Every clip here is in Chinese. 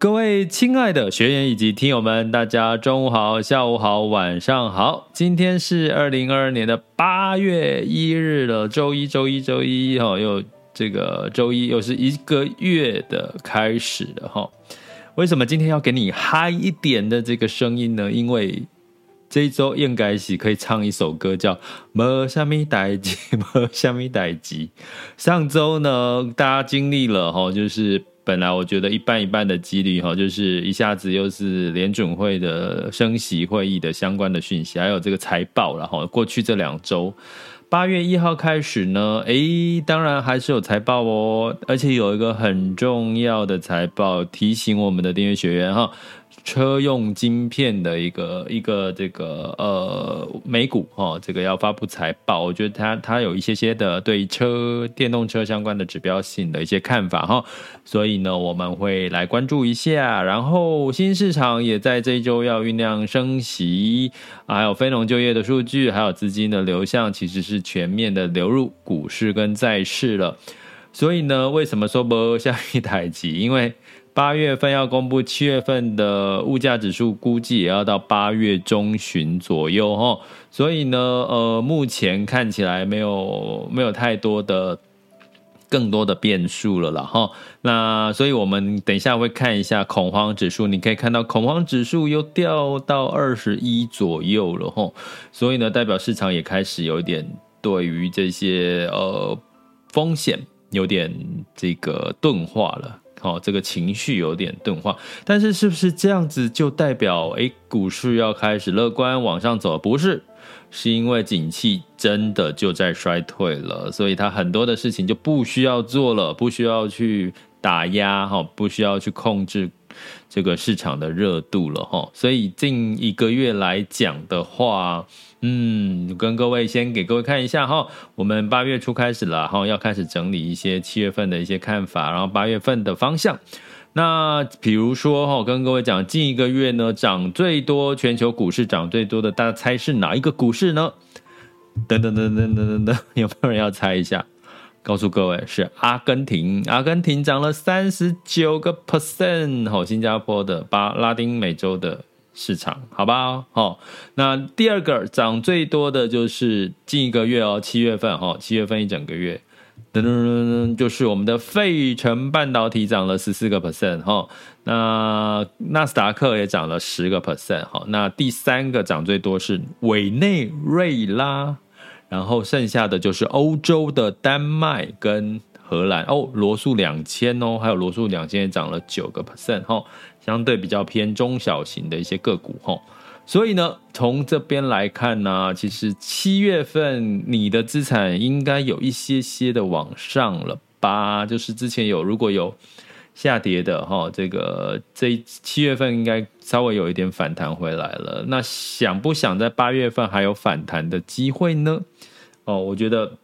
各位亲爱的学员以及听友们，大家中午好、下午好、晚上好。今天是二零二二年的八月一日了，周一、周一、周一，哈，又这个周一又是一个月的开始了，哈。为什么今天要给你嗨一点的这个声音呢？因为这一周应该是可以唱一首歌，叫《没什么代志，没什么代吉》。上周呢，大家经历了哈，就是。本来我觉得一半一半的几率哈，就是一下子又是联准会的升息会议的相关的讯息，还有这个财报，然后过去这两周，八月一号开始呢，诶，当然还是有财报哦，而且有一个很重要的财报提醒我们的订阅学员哈。车用晶片的一个一个这个呃美股哈，这个要发布财报，我觉得它它有一些些的对车电动车相关的指标性的一些看法哈，所以呢我们会来关注一下。然后新市场也在这一周要酝酿升息，还有非农就业的数据，还有资金的流向，其实是全面的流入股市跟债市了。所以呢，为什么说不下一台机？因为八月份要公布七月份的物价指数，估计也要到八月中旬左右哈，所以呢，呃，目前看起来没有没有太多的更多的变数了啦哈。那所以我们等一下会看一下恐慌指数，你可以看到恐慌指数又掉到二十一左右了哈，所以呢，代表市场也开始有点对于这些呃风险有点这个钝化了。哦，这个情绪有点钝化，但是是不是这样子就代表诶股市要开始乐观往上走？不是，是因为景气真的就在衰退了，所以它很多的事情就不需要做了，不需要去打压哈，不需要去控制这个市场的热度了哈。所以近一个月来讲的话。嗯，跟各位先给各位看一下哈，我们八月初开始了哈，要开始整理一些七月份的一些看法，然后八月份的方向。那比如说哈，跟各位讲，近一个月呢，涨最多，全球股市涨最多的，大家猜是哪一个股市呢？等等等等等等等，有没有人要猜一下？告诉各位，是阿根廷，阿根廷涨了三十九个 percent，好，新加坡的，巴拉丁美洲的。市场好吧，好，那第二个涨最多的就是近一个月哦，七月份哈，七月份一整个月，噔噔噔噔，就是我们的费城半导体涨了十四个 percent 哈，那纳斯达克也涨了十个 percent 哈，那第三个涨最多是委内瑞拉，然后剩下的就是欧洲的丹麦跟荷兰哦，罗素两千哦，还有罗素两千也涨了九个 percent 哈。相对比较偏中小型的一些个股哦，所以呢，从这边来看呢、其实七月份你的资产应该有一些些的往上了吧？就是之前有如果有下跌的哈，这个这七月份应该稍微有一点反弹回来了。那想不想在八月份还有反弹的机会呢？哦，我觉得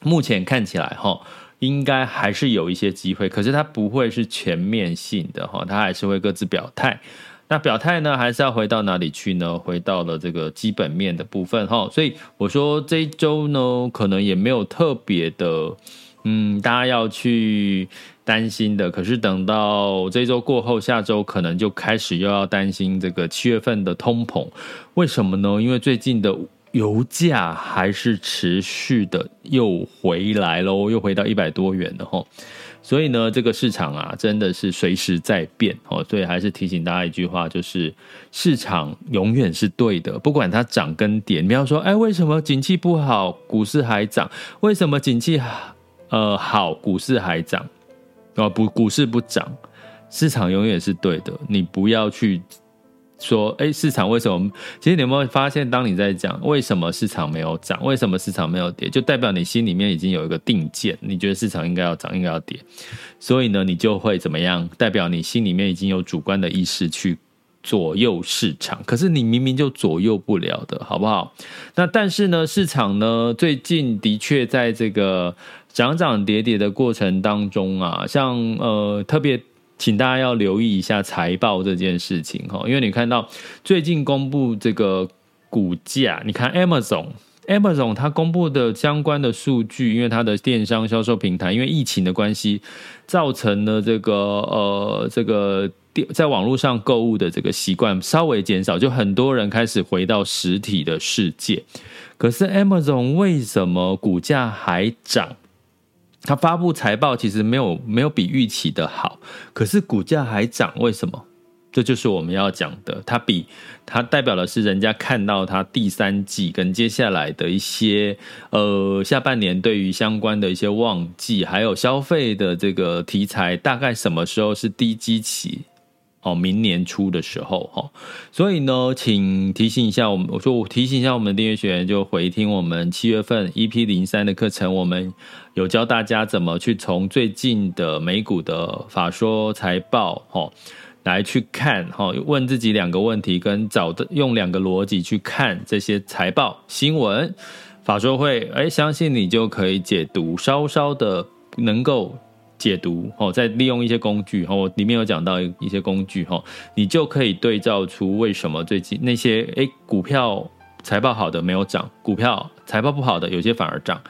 目前看起来哈，应该还是有一些机会，可是它不会是全面性的哈，它还是会各自表态。那表态呢，还是要回到哪里去呢？回到了这个基本面的部分哈。所以我说这一周呢，可能也没有特别的。嗯，大家要去担心的，可是等到这周过后，下周可能就开始又要担心这个七月份的通膨。为什么呢？因为最近的油价还是持续的又回来喽，又回到一百多元了吼。所以呢，这个市场啊，真的是随时在变哦。所以还是提醒大家一句话，就是市场永远是对的，不管它涨跟跌。你不要说，哎，为什么景气不好，股市还涨？为什么景气？呃，好，股市还涨，哦不，股市不涨，市场永远是对的。你不要去说，哎，市场为什么？其实你有没有发现，当你在讲为什么市场没有涨，为什么市场没有跌，就代表你心里面已经有一个定见，你觉得市场应该要涨，应该要跌，所以呢，你就会怎么样？代表你心里面已经有主观的意识去。左右市场，可是你明明就左右不了的，好不好？那但是呢，市场呢，最近的确在这个涨涨跌跌的过程当中啊，像呃，特别请大家要留意一下财报这件事情哈，因为你看到最近公布这个股价，你看 Amazon，Amazon 它公布的相关的数据，因为它的电商销售平台，因为疫情的关系，造成了这个呃这个。在网络上购物的这个习惯稍微减少，就很多人开始回到实体的世界。可是 Amazon 为什么股价还涨？它发布财报其实没有没有比预期的好，可是股价还涨，为什么？这就是我们要讲的。它比它代表的是人家看到它第三季跟接下来的一些呃下半年对于相关的一些旺季，还有消费的这个题材，大概什么时候是低基期？哦，明年初的时候哈，所以呢，请提醒一下我们，我说我提醒一下我们的订阅学员，就回听我们七月份 EP 零三的课程，我们有教大家怎么去从最近的美股的法说财报哈来去看哈，问自己两个问题，跟找的用两个逻辑去看这些财报新闻法说会，哎，相信你就可以解读，稍稍的能够。解读哦，再利用一些工具哦，里面有讲到一些工具哈，你就可以对照出为什么最近那些诶股票财报好的没有涨，股票财报不好的有些反而涨，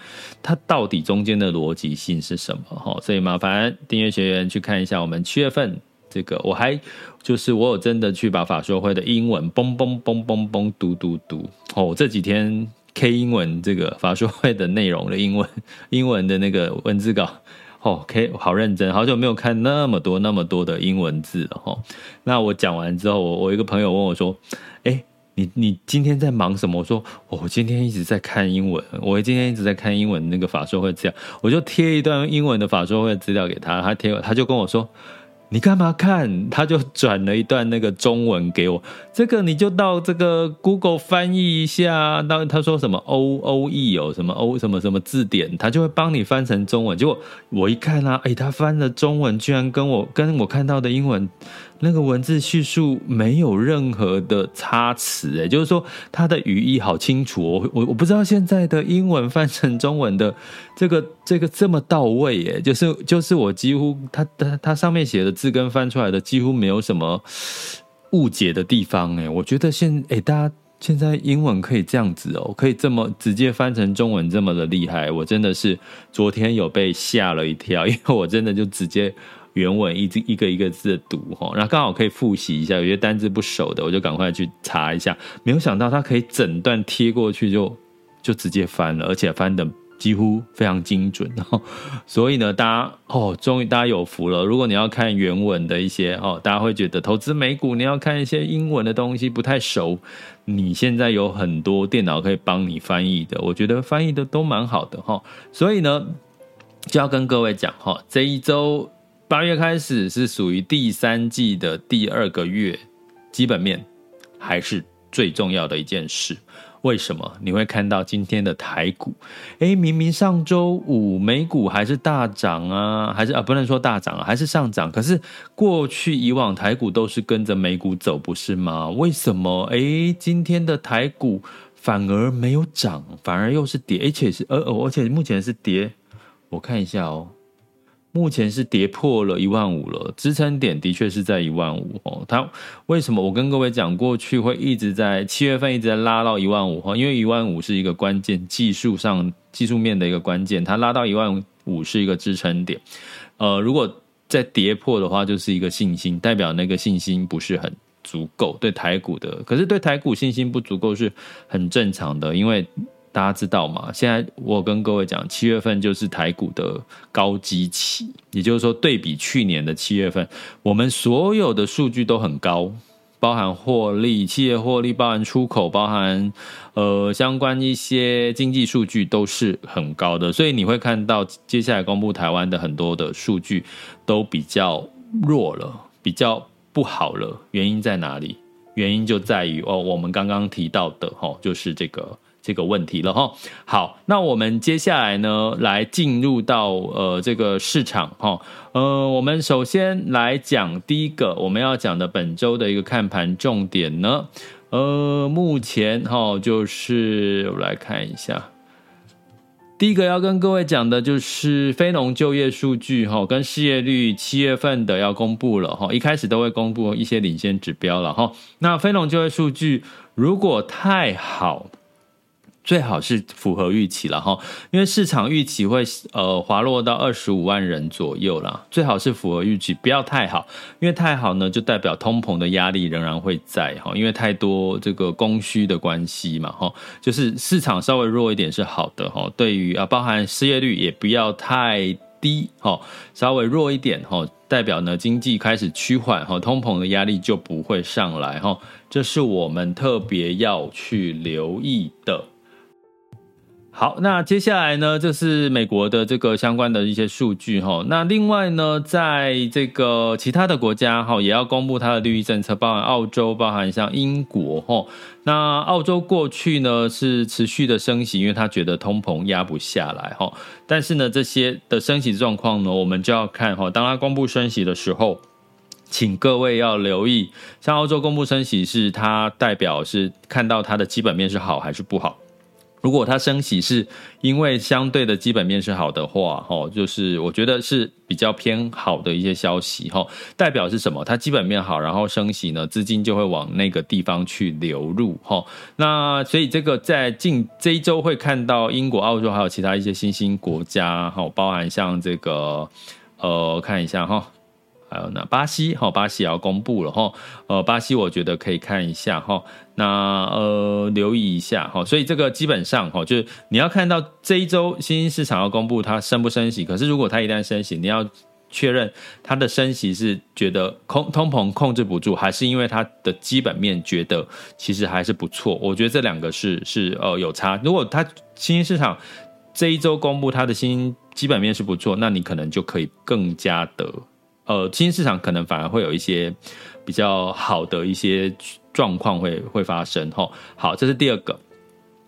它到底中间的逻辑性是什么哈？所以麻烦订阅学员去看一下我们七月份这个，我还就是我有真的去把法说会的英文嘣嘣嘣嘣嘣读读读哦，这几天 K 英文这个法说会的内容的英文英文的那个文字稿。哦，OK，好认真，好久没有看那么多那么多的英文字了哈。那我讲完之后，我我一个朋友问我说：“哎，你你今天在忙什么？”我说：“我今天一直在看英文，我今天一直在看英文那个法说会资料。”我就贴一段英文的法说会资料给他，他贴，他就跟我说。你干嘛看？他就转了一段那个中文给我，这个你就到这个 Google 翻译一下。当他说什么 O O E 有什么 O 什么什么字典，他就会帮你翻成中文。结果我一看啊，诶，他翻的中文居然跟我跟我看到的英文。那个文字叙述没有任何的差池，哎，就是说他的语义好清楚。我我我不知道现在的英文翻成中文的这个这个这么到位，哎，就是就是我几乎他他他上面写的字跟翻出来的几乎没有什么误解的地方，哎，我觉得现哎大家现在英文可以这样子哦，可以这么直接翻成中文这么的厉害，我真的是昨天有被吓了一跳，因为我真的就直接。原文一字一个一个字的读哈，然后刚好可以复习一下，有些单字不熟的，我就赶快去查一下。没有想到它可以整段贴过去就就直接翻了，而且翻的几乎非常精准。所以呢，大家哦，终于大家有福了。如果你要看原文的一些哦，大家会觉得投资美股你要看一些英文的东西不太熟，你现在有很多电脑可以帮你翻译的，我觉得翻译的都蛮好的哈。所以呢，就要跟各位讲哈，这一周。八月开始是属于第三季的第二个月，基本面还是最重要的一件事。为什么你会看到今天的台股？诶，明明上周五美股还是大涨啊，还是啊不能说大涨啊，还是上涨。可是过去以往台股都是跟着美股走，不是吗？为什么？诶，今天的台股反而没有涨，反而又是跌，而且是呃而且目前是跌。我看一下哦。目前是跌破了一万五了，支撑点的确是在一万五哦。它为什么？我跟各位讲，过去会一直在七月份一直在拉到一万五哈，因为一万五是一个关键，技术上技术面的一个关键，它拉到一万五是一个支撑点。呃，如果再跌破的话，就是一个信心，代表那个信心不是很足够，对台股的。可是对台股信心不足够是很正常的，因为。大家知道吗？现在我跟各位讲，七月份就是台股的高基期，也就是说，对比去年的七月份，我们所有的数据都很高，包含获利、企业获利，包含出口，包含呃相关一些经济数据都是很高的。所以你会看到接下来公布台湾的很多的数据都比较弱了，比较不好了。原因在哪里？原因就在于哦，我们刚刚提到的哦，就是这个。这个问题了哈，好，那我们接下来呢，来进入到呃这个市场哈，呃，我们首先来讲第一个我们要讲的本周的一个看盘重点呢，呃，目前哈就是我来看一下，第一个要跟各位讲的就是非农就业数据哈，跟失业率七月份的要公布了哈，一开始都会公布一些领先指标了哈，那非农就业数据如果太好。最好是符合预期了哈，因为市场预期会呃滑落到二十五万人左右啦。最好是符合预期，不要太好，因为太好呢就代表通膨的压力仍然会在哈，因为太多这个供需的关系嘛哈，就是市场稍微弱一点是好的哈。对于啊，包含失业率也不要太低哈，稍微弱一点哈，代表呢经济开始趋缓哈，通膨的压力就不会上来哈，这是我们特别要去留意的。好，那接下来呢，就是美国的这个相关的一些数据哈。那另外呢，在这个其他的国家哈，也要公布它的利率政策，包含澳洲，包含像英国哈。那澳洲过去呢是持续的升息，因为他觉得通膨压不下来哈。但是呢，这些的升息状况呢，我们就要看哈，当他公布升息的时候，请各位要留意，像澳洲公布升息，是它代表是看到它的基本面是好还是不好。如果它升息是因为相对的基本面是好的话，吼，就是我觉得是比较偏好的一些消息，吼，代表是什么？它基本面好，然后升息呢，资金就会往那个地方去流入，吼。那所以这个在近这一周会看到英国、澳洲还有其他一些新兴国家，吼，包含像这个，呃，看一下哈。还有呢，巴西哈，巴西也要公布了哈，呃，巴西我觉得可以看一下哈，那呃留意一下哈，所以这个基本上哈，就是你要看到这一周新兴市场要公布它升不升息，可是如果它一旦升息，你要确认它的升息是觉得控通膨控制不住，还是因为它的基本面觉得其实还是不错，我觉得这两个是是呃有差，如果它新兴市场这一周公布它的新基本面是不错，那你可能就可以更加的。呃，新兴市场可能反而会有一些比较好的一些状况会会发生哈。好，这是第二个。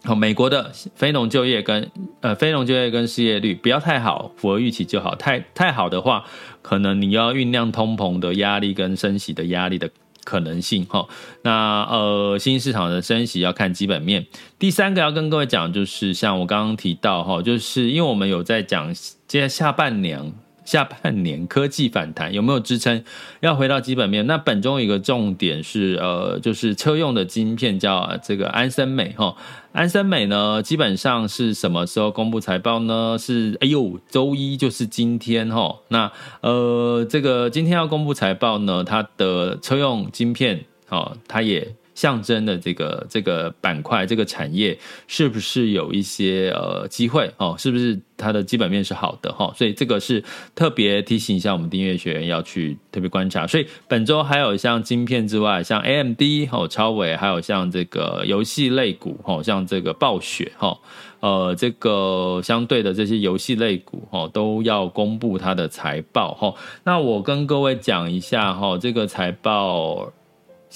好，美国的非农就业跟呃非农就业跟失业率不要太好，符合预期就好。太太好的话，可能你要酝酿通膨的压力跟升息的压力的可能性哈。那呃，新兴市场的升息要看基本面。第三个要跟各位讲，就是像我刚刚提到哈，就是因为我们有在讲接下来下半年。下半年科技反弹有没有支撑？要回到基本面。那本周有一个重点是，呃，就是车用的晶片叫这个安森美哈。安森美呢，基本上是什么时候公布财报呢？是哎呦，周一就是今天哈。那呃，这个今天要公布财报呢，它的车用晶片哦，它也。象征的这个这个板块，这个产业是不是有一些呃机会哦？是不是它的基本面是好的哈？所以这个是特别提醒一下我们订阅学员要去特别观察。所以本周还有像晶片之外，像 AMD 哦、超微，还有像这个游戏类股哦，像这个暴雪哈，呃，这个相对的这些游戏类股哦，都要公布它的财报哈。那我跟各位讲一下哈，这个财报。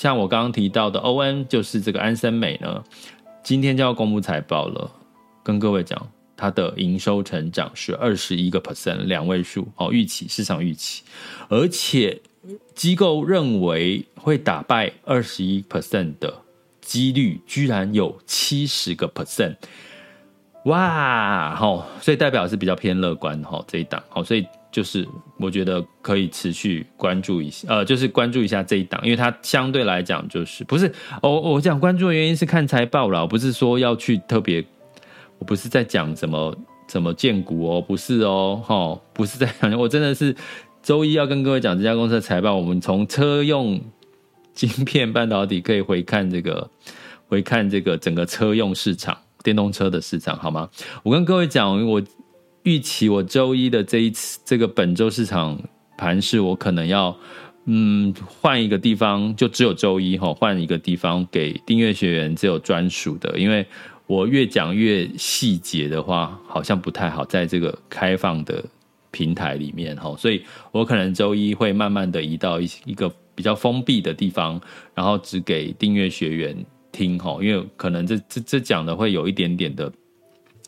像我刚刚提到的，ON 就是这个安森美呢，今天就要公布财报了，跟各位讲，它的营收成长是二十一个 percent，两位数哦，预期市场预期，而且机构认为会打败二十一 percent 的几率居然有七十个 percent，哇，好，所以代表是比较偏乐观哈这一档，好，所以。就是我觉得可以持续关注一下，呃，就是关注一下这一档，因为它相对来讲就是不是我我讲关注的原因是看财报啦，我不是说要去特别，我不是在讲什么怎么荐股哦，不是哦，哈，不是在讲，我真的是周一要跟各位讲这家公司的财报，我们从车用晶片半导体可以回看这个，回看这个整个车用市场，电动车的市场，好吗？我跟各位讲，我。预期我周一的这一次这个本周市场盘势，我可能要嗯换一个地方，就只有周一哈，换一个地方给订阅学员只有专属的，因为我越讲越细节的话，好像不太好在这个开放的平台里面哈，所以我可能周一会慢慢的移到一一个比较封闭的地方，然后只给订阅学员听哈，因为可能这这这讲的会有一点点的。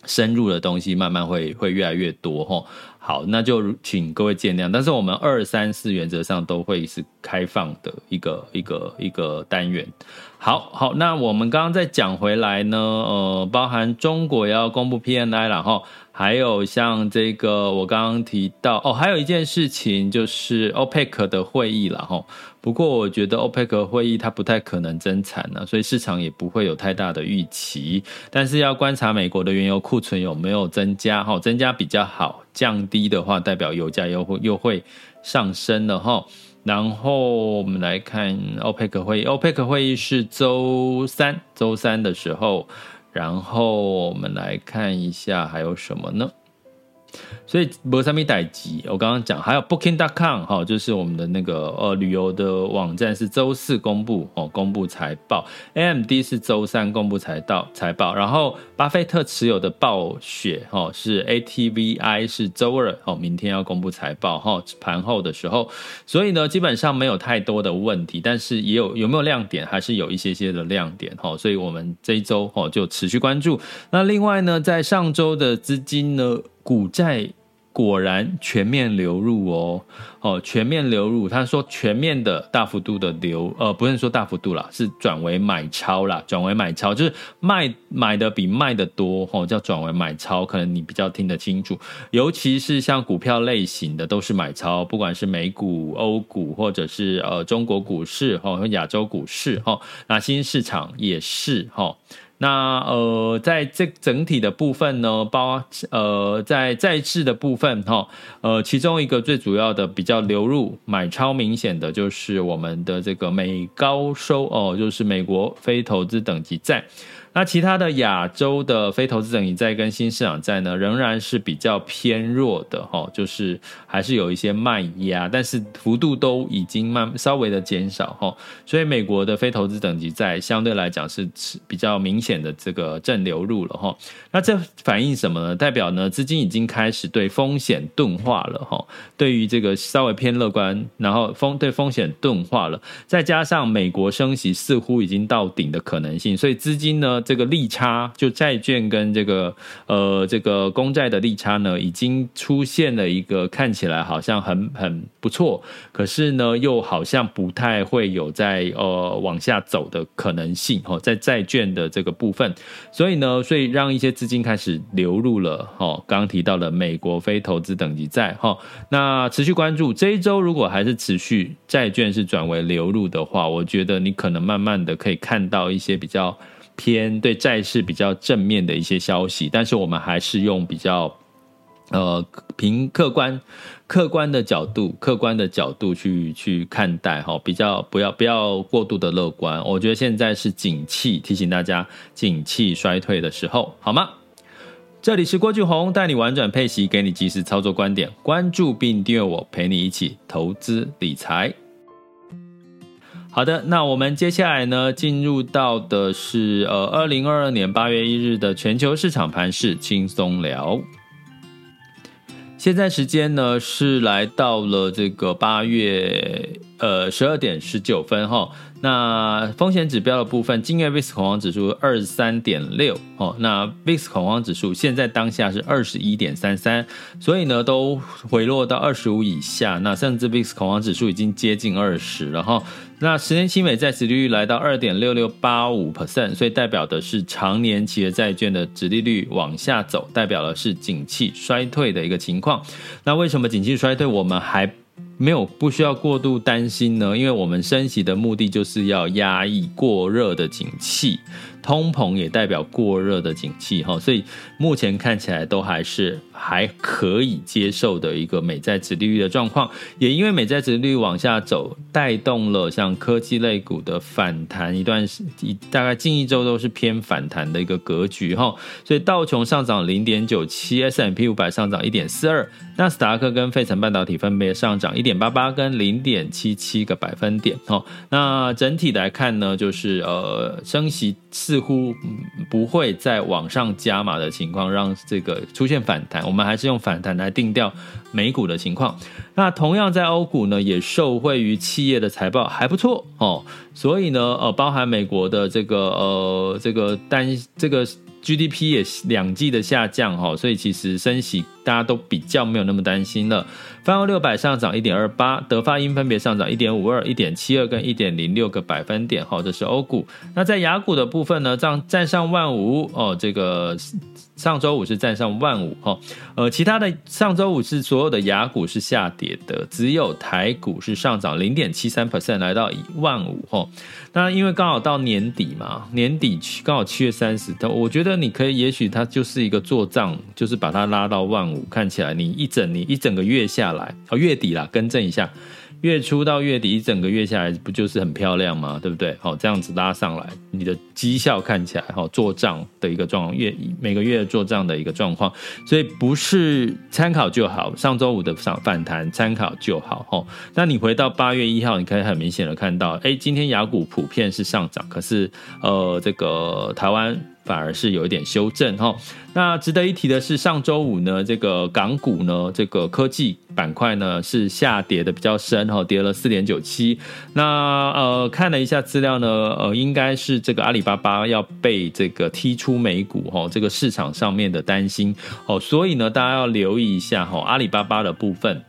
深入的东西慢慢会会越来越多哈，好，那就请各位见谅。但是我们二三四原则上都会是开放的一个一个一个单元。好好，那我们刚刚再讲回来呢，呃，包含中国要公布 PNI 了齁。还有像这个，我刚刚提到哦，还有一件事情就是 OPEC 的会议了哈。不过我觉得 OPEC 会议它不太可能增产呢，所以市场也不会有太大的预期。但是要观察美国的原油库存有没有增加哈，增加比较好，降低的话代表油价又会又会上升了哈。然后我们来看 OPEC 会议，OPEC 会议是周三，周三的时候。然后我们来看一下还有什么呢？所以博三米代机，我刚刚讲还有 Booking.com 哈，就是我们的那个呃旅游的网站是周四公布哦，公布财报。AMD 是周三公布财报财报，然后巴菲特持有的暴雪哈是 ATVI 是周二哦，明天要公布财报哈，盘后的时候，所以呢基本上没有太多的问题，但是也有有没有亮点，还是有一些些的亮点哈，所以我们这一周哦就持续关注。那另外呢，在上周的资金呢？股债果然全面流入哦，哦，全面流入。他说全面的大幅度的流，呃，不是说大幅度啦，是转为买超啦，转为买超，就是卖买的比卖的多，哦，叫转为买超。可能你比较听得清楚，尤其是像股票类型的都是买超，不管是美股、欧股，或者是呃中国股市，哈，和亚洲股市，哈，那新市场也是，哈。那呃，在这整体的部分呢，包呃在债市的部分哈，呃，其中一个最主要的比较流入买超明显的就是我们的这个美高收哦，就是美国非投资等级债。那其他的亚洲的非投资等级债跟新市场债呢，仍然是比较偏弱的哈，就是还是有一些卖压，但是幅度都已经慢稍微的减少哈，所以美国的非投资等级债相对来讲是比较明显的这个正流入了哈。那这反映什么呢？代表呢资金已经开始对风险钝化了哈，对于这个稍微偏乐观，然后风对风险钝化了，再加上美国升息似乎已经到顶的可能性，所以资金呢。这个利差就债券跟这个呃这个公债的利差呢，已经出现了一个看起来好像很很不错，可是呢又好像不太会有在呃往下走的可能性哦，在债券的这个部分，所以呢，所以让一些资金开始流入了哈，刚刚提到了美国非投资等级债哈，那持续关注这一周如果还是持续债券是转为流入的话，我觉得你可能慢慢的可以看到一些比较。偏对债市比较正面的一些消息，但是我们还是用比较呃凭客观客观的角度，客观的角度去去看待哈，比较不要不要过度的乐观。我觉得现在是景气，提醒大家景气衰退的时候，好吗？这里是郭俊宏，带你玩转配息，给你及时操作观点，关注并订阅我，陪你一起投资理财。好的，那我们接下来呢，进入到的是呃，二零二二年八月一日的全球市场盘势轻松聊。现在时间呢是来到了这个八月呃十二点十九分哈。那风险指标的部分，今日 VIX 恐慌指数二十三点六哦，那 VIX 恐慌指数现在当下是二十一点三三，所以呢都回落到二十五以下，那甚至 VIX 恐慌指数已经接近二十了哈。那十年期美债殖利率来到二点六六八五 percent，所以代表的是长年企业债券的殖利率往下走，代表的是景气衰退的一个情况。那为什么景气衰退我们还没有不需要过度担心呢，因为我们升息的目的就是要压抑过热的景气。通膨也代表过热的景气哈，所以目前看起来都还是还可以接受的一个美债殖利率的状况。也因为美债殖利率往下走，带动了像科技类股的反弹一段时，大概近一周都是偏反弹的一个格局哈。所以道琼上涨零点九七，S M P 五百上涨一点四二，纳斯达克跟费城半导体分别上涨一点八八跟零点七七个百分点哈。那整体来看呢，就是呃升息。似乎不会再往上加码的情况，让这个出现反弹。我们还是用反弹来定调美股的情况。那同样在欧股呢，也受惠于企业的财报还不错哦，所以呢，呃，包含美国的这个呃这个单这个。GDP 也两季的下降哈，所以其实升息大家都比较没有那么担心了。泛欧六百上涨一点二八，德发英分别上涨一点五二、一点七二跟一点零六个百分点哈，这是欧股。那在雅股的部分呢，站站上万五哦，这个。上周五是站上万五哈，呃，其他的上周五是所有的亚股是下跌的，只有台股是上涨零点七三 percent，来到一万五哈。那因为刚好到年底嘛，年底刚好七月三十，我觉得你可以，也许它就是一个做账，就是把它拉到万五，看起来你一整你一整个月下来，哦，月底啦，更正一下。月初到月底一整个月下来，不就是很漂亮吗？对不对？好，这样子拉上来，你的绩效看起来，好做账的一个状况，月每个月做账的一个状况，所以不是参考就好。上周五的上反弹参考就好。哈，那你回到八月一号，你可以很明显的看到，哎，今天雅股普遍是上涨，可是呃，这个台湾。反而是有一点修正哈。那值得一提的是，上周五呢，这个港股呢，这个科技板块呢是下跌的比较深哈，跌了四点九七。那呃，看了一下资料呢，呃，应该是这个阿里巴巴要被这个踢出美股哈，这个市场上面的担心哦，所以呢，大家要留意一下哈，阿里巴巴的部分。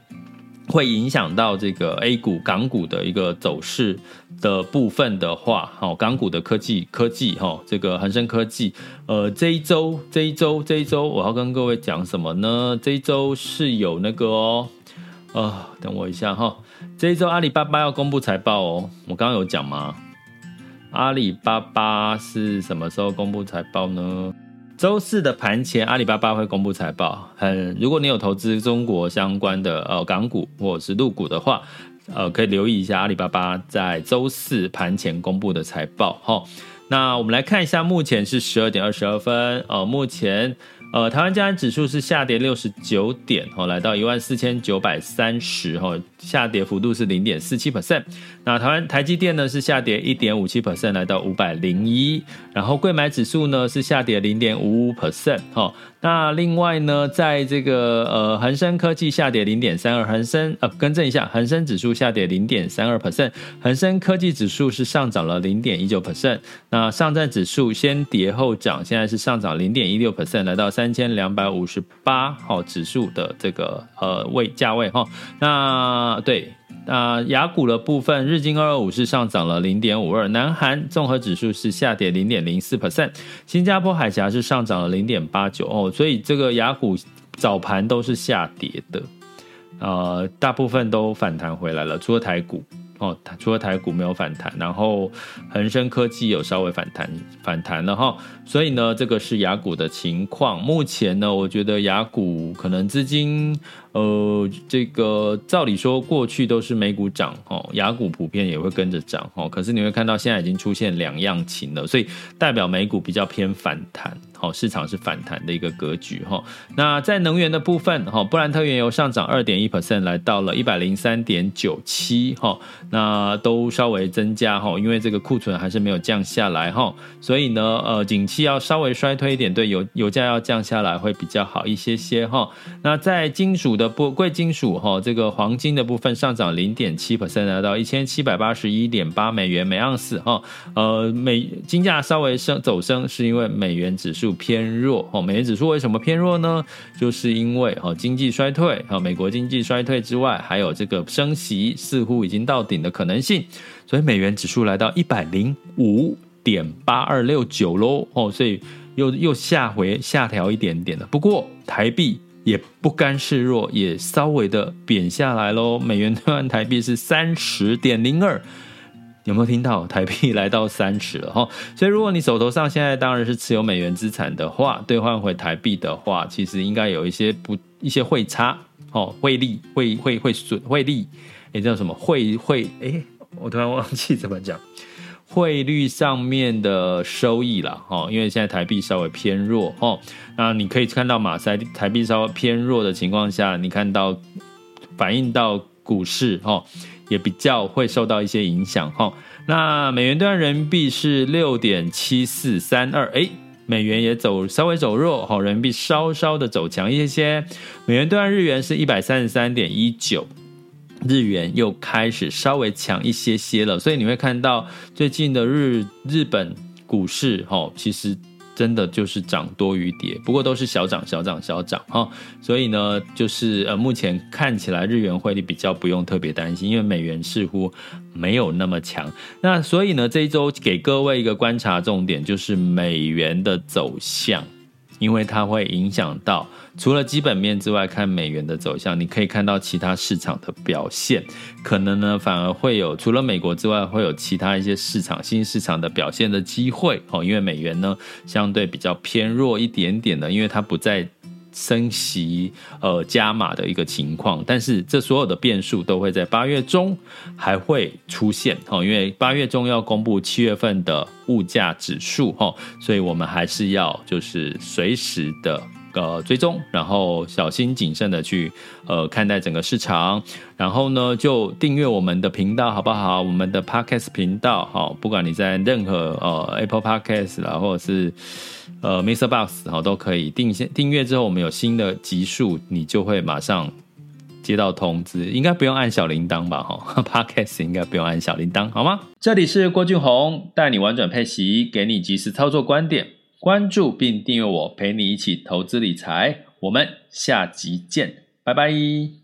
会影响到这个 A 股、港股的一个走势的部分的话，好，港股的科技、科技，哈，这个恒生科技，呃，这一周、这一周、这一周，我要跟各位讲什么呢？这一周是有那个哦，呃，等我一下哈，这一周阿里巴巴要公布财报哦，我刚刚有讲吗？阿里巴巴是什么时候公布财报呢？周四的盘前，阿里巴巴会公布财报。很，如果你有投资中国相关的呃港股或者是陆股的话，呃，可以留意一下阿里巴巴在周四盘前公布的财报。哈，那我们来看一下，目前是十二点二十二分。呃，目前。呃，台湾加权指数是下跌六十九点，哦，来到一万四千九百三十，哈，下跌幅度是零点四七 percent。那台湾台积电呢是下跌一点五七 percent，来到五百零一。然后柜买指数呢是下跌零点五五 percent，哈。那另外呢，在这个呃恒生科技下跌零点三二，恒生呃更正一下，恒生指数下跌零点三二 percent，恒生科技指数是上涨了零点一九 percent。那上证指数先跌后涨，现在是上涨零点一六 percent，来到三三千两百五十八号指数的这个呃位价位哈。那对。那雅股的部分，日经二二五是上涨了零点五二，南韩综合指数是下跌零点零四 percent，新加坡海峡是上涨了零点八九哦，所以这个雅股早盘都是下跌的，呃，大部分都反弹回来了，除了台股。哦，除了台股没有反弹，然后恒生科技有稍微反弹反弹了哈，所以呢，这个是雅股的情况。目前呢，我觉得雅股可能资金，呃，这个照理说过去都是美股涨哦，雅股普遍也会跟着涨哦。可是你会看到现在已经出现两样情了，所以代表美股比较偏反弹。好，市场是反弹的一个格局哈。那在能源的部分哈，布兰特原油上涨二点一 percent，来到了一百零三点九七哈。那都稍微增加哈，因为这个库存还是没有降下来哈，所以呢，呃，景气要稍微衰退一点，对油油价要降下来会比较好一些些哈。那在金属的部贵金属哈，这个黄金的部分上涨零点七 percent，来到一千七百八十一点八美元每盎司哈。呃，美金价稍微升走升，是因为美元指数偏弱哦。美元指数为什么偏弱呢？就是因为哦经济衰退啊，美国经济衰退之外，还有这个升息似乎已经到顶的可能性，所以美元指数来到一百零五点八二六九喽哦，所以又又下回下调一点点了。不过台币也不甘示弱，也稍微的贬下来喽。美元兑换台币是三十点零二，有没有听到？台币来到三十了哈。所以如果你手头上现在当然是持有美元资产的话，兑换回台币的话，其实应该有一些不一些汇差哦，汇利汇汇汇损汇利。也叫什么汇汇？哎，我突然忘记怎么讲，汇率上面的收益了哈，因为现在台币稍微偏弱哈，那你可以看到马赛台币稍微偏弱的情况下，你看到反映到股市哈，也比较会受到一些影响哈。那美元兑换人民币是六点七四三二，哎，美元也走稍微走弱哈，人民币稍稍的走强一些些，美元兑换日元是一百三十三点一九。日元又开始稍微强一些些了，所以你会看到最近的日日本股市，哈，其实真的就是涨多于跌，不过都是小涨小涨小涨哈，所以呢，就是呃，目前看起来日元汇率比较不用特别担心，因为美元似乎没有那么强。那所以呢，这一周给各位一个观察重点，就是美元的走向。因为它会影响到除了基本面之外，看美元的走向，你可以看到其他市场的表现，可能呢反而会有除了美国之外，会有其他一些市场新市场的表现的机会哦。因为美元呢相对比较偏弱一点点的，因为它不在。升息呃加码的一个情况，但是这所有的变数都会在八月中还会出现哦，因为八月中要公布七月份的物价指数哈，所以我们还是要就是随时的。呃，追踪，然后小心谨慎的去呃看待整个市场，然后呢就订阅我们的频道好不好？我们的 Podcast 频道好，不管你在任何呃 Apple Podcast 啦，或者是呃 Mr. Box 好，都可以订先订阅之后，我们有新的集数，你就会马上接到通知，应该不用按小铃铛吧？哈，Podcast 应该不用按小铃铛，好吗？这里是郭俊宏，带你玩转配息，给你即时操作观点。关注并订阅我，陪你一起投资理财。我们下集见，拜拜。